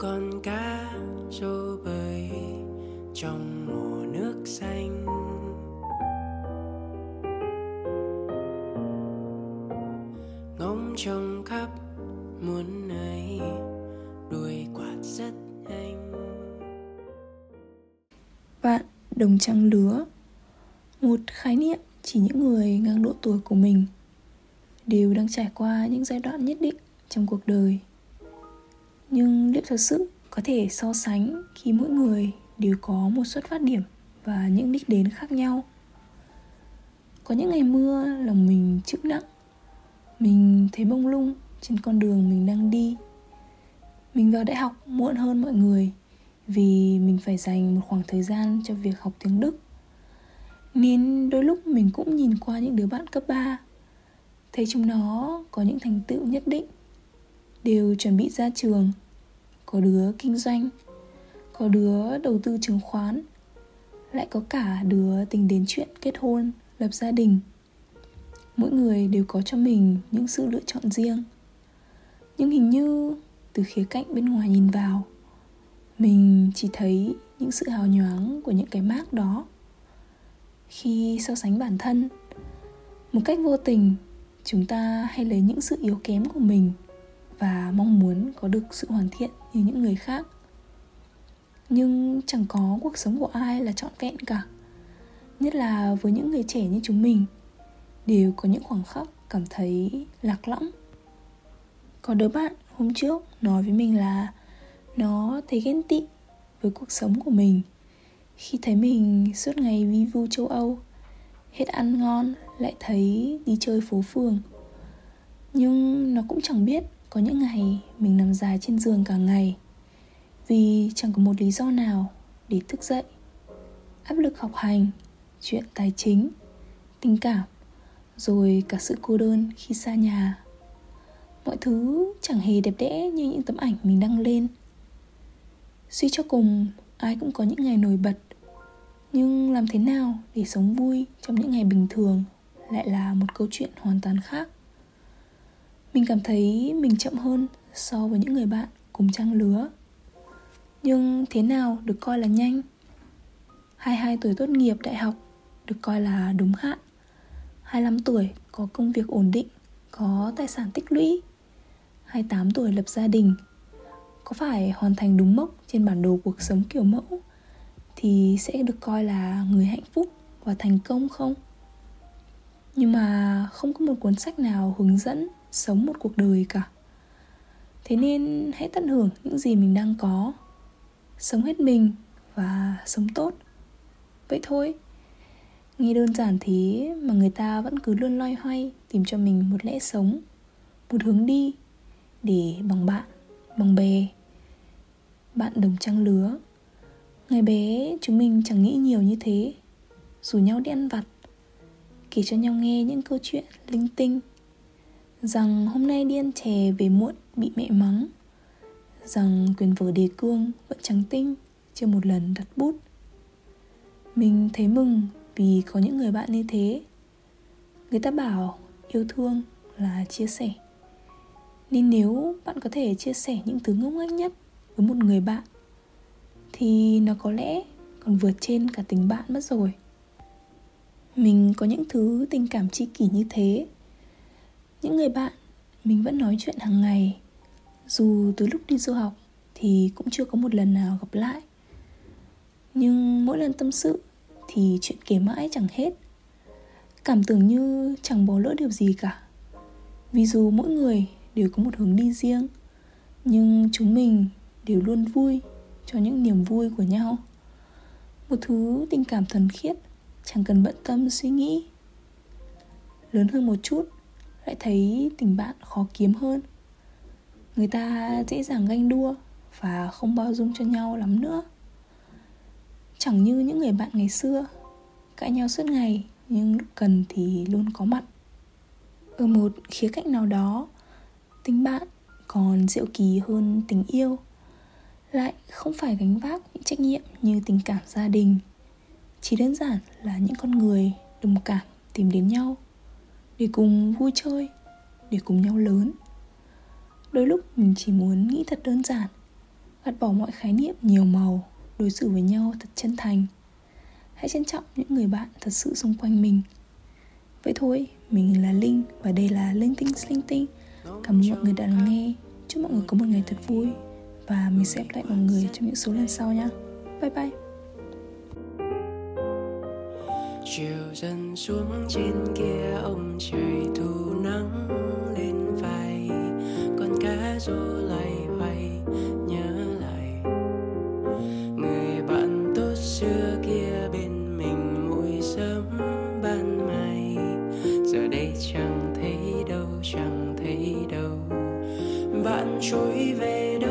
con cá rô bơi trong hồ nước xanh. Ngóng trông khắp muôn nơi, đuôi quạt rất nhanh. Bạn đồng trăng lứa, Một khái niệm chỉ những người ngang độ tuổi của mình Đều đang trải qua những giai đoạn nhất định trong cuộc đời. Nhưng liệu thật sự, có thể so sánh khi mỗi người đều có một xuất phát điểm và những đích đến khác nhau. Có những ngày mưa, lòng mình chịu nặng. Mình thấy bông lung trên con đường mình đang đi. Mình vào đại học muộn hơn mọi người vì mình phải dành một khoảng thời gian cho việc học tiếng Đức. Nên đôi lúc mình cũng nhìn qua những đứa bạn cấp 3 Thấy chúng nó có những thành tựu nhất định. Đều chuẩn bị ra trường. Có đứa kinh doanh Có đứa đầu tư chứng khoán Lại có cả đứa tính đến chuyện kết hôn, lập gia đình. Mỗi người đều có cho mình những sự lựa chọn riêng. Nhưng hình như từ khía cạnh bên ngoài nhìn vào mình chỉ thấy những sự hào nhoáng của những cái mác đó. Khi so sánh bản thân một cách vô tình chúng ta hay lấy những sự yếu kém của mình và mong muốn có được sự hoàn thiện như những người khác. Nhưng chẳng có cuộc sống của ai là trọn vẹn cả, nhất là với những người trẻ như chúng mình. Đều có những khoảng khắc cảm thấy lạc lõng. Có đứa bạn hôm trước nói với mình là nó thấy ghen tị với cuộc sống của mình. Khi thấy mình suốt ngày vi vu châu âu, hết ăn ngon lại thấy đi chơi phố phường. Nhưng nó cũng chẳng biết có những ngày mình nằm dài trên giường cả ngày. Vì chẳng có một lý do nào để thức dậy. Áp lực học hành, chuyện tài chính, tình cảm, rồi cả sự cô đơn khi xa nhà. Mọi thứ chẳng hề đẹp đẽ như những tấm ảnh mình đăng lên. Suy cho cùng, ai cũng có những ngày nổi bật. Nhưng làm thế nào để sống vui trong những ngày bình thường lại là một câu chuyện hoàn toàn khác mình cảm thấy mình chậm hơn so với những người bạn cùng trang lứa. Nhưng thế nào được coi là nhanh? 22 tuổi tốt nghiệp đại học được coi là đúng hạn. 25 tuổi có công việc ổn định, có tài sản tích lũy. 28 tuổi lập gia đình. Có phải hoàn thành đúng mốc trên bản đồ cuộc sống kiểu mẫu thì sẽ được coi là người hạnh phúc và thành công không? Nhưng mà không có một cuốn sách nào hướng dẫn sống một cuộc đời cả. Thế nên hãy tận hưởng những gì mình đang có. Sống hết mình và sống tốt. Vậy thôi. Nghe đơn giản thế mà người ta vẫn cứ luôn loay hoay tìm cho mình một lẽ sống, một hướng đi để bằng bạn, bằng bè. Bạn đồng trang lứa. Ngày bé chúng mình chẳng nghĩ nhiều như thế. Rủ nhau đi ăn vặt kể cho nhau nghe những câu chuyện linh tinh. Rằng hôm nay đi ăn chè về muộn bị mẹ mắng. Rằng quyền vở đề cương vẫn trắng tinh chưa một lần đặt bút. Mình thấy mừng vì có những người bạn như thế. Người ta bảo yêu thương là chia sẻ. Nên nếu bạn có thể chia sẻ những thứ ngốc nghếch nhất với một người bạn, thì nó có lẽ còn vượt trên cả tình bạn mất rồi mình có những thứ tình cảm tri kỷ như thế. Những người bạn, mình vẫn nói chuyện hàng ngày. Dù từ lúc đi du học thì cũng chưa có một lần nào gặp lại. Nhưng mỗi lần tâm sự thì chuyện kể mãi chẳng hết. Cảm tưởng như chẳng bỏ lỡ điều gì cả. Vì dù mỗi người đều có một hướng đi riêng, nhưng chúng mình đều luôn vui cho những niềm vui của nhau. Một thứ tình cảm thuần khiết chẳng cần bận tâm suy nghĩ. Lớn hơn một chút, lại thấy tình bạn khó kiếm hơn. Người ta dễ dàng ganh đua và không bao dung cho nhau lắm nữa. Chẳng như những người bạn ngày xưa, cãi nhau suốt ngày, nhưng lúc cần thì luôn có mặt. Ở một khía cạnh nào đó, tình bạn còn diệu kỳ hơn tình yêu. Lại không phải gánh vác những trách nhiệm như tình cảm gia đình chỉ đơn giản là những con người đồng cảm tìm đến nhau để cùng vui chơi, để cùng nhau lớn. Đôi lúc mình chỉ muốn nghĩ thật đơn giản, gạt bỏ mọi khái niệm nhiều màu, đối xử với nhau thật chân thành. Hãy trân trọng những người bạn thật sự xung quanh mình. Vậy thôi, mình là linh và đây là linh tinh linh tinh. Cảm ơn mọi người đã lắng nghe. Chúc mọi người có một ngày thật vui và mình sẽ gặp lại mọi người trong những số lần sau nhé bye bye chiều dần xuống trên kia, ông trời thu nắng lên vai con cá rô lay hoay, nhớ lại. Người bạn tốt xưa kia bên mình mỗi sớm ban mai giờ đây chẳng thấy đâu, chẳng thấy đâu. Bạn trôi về đâu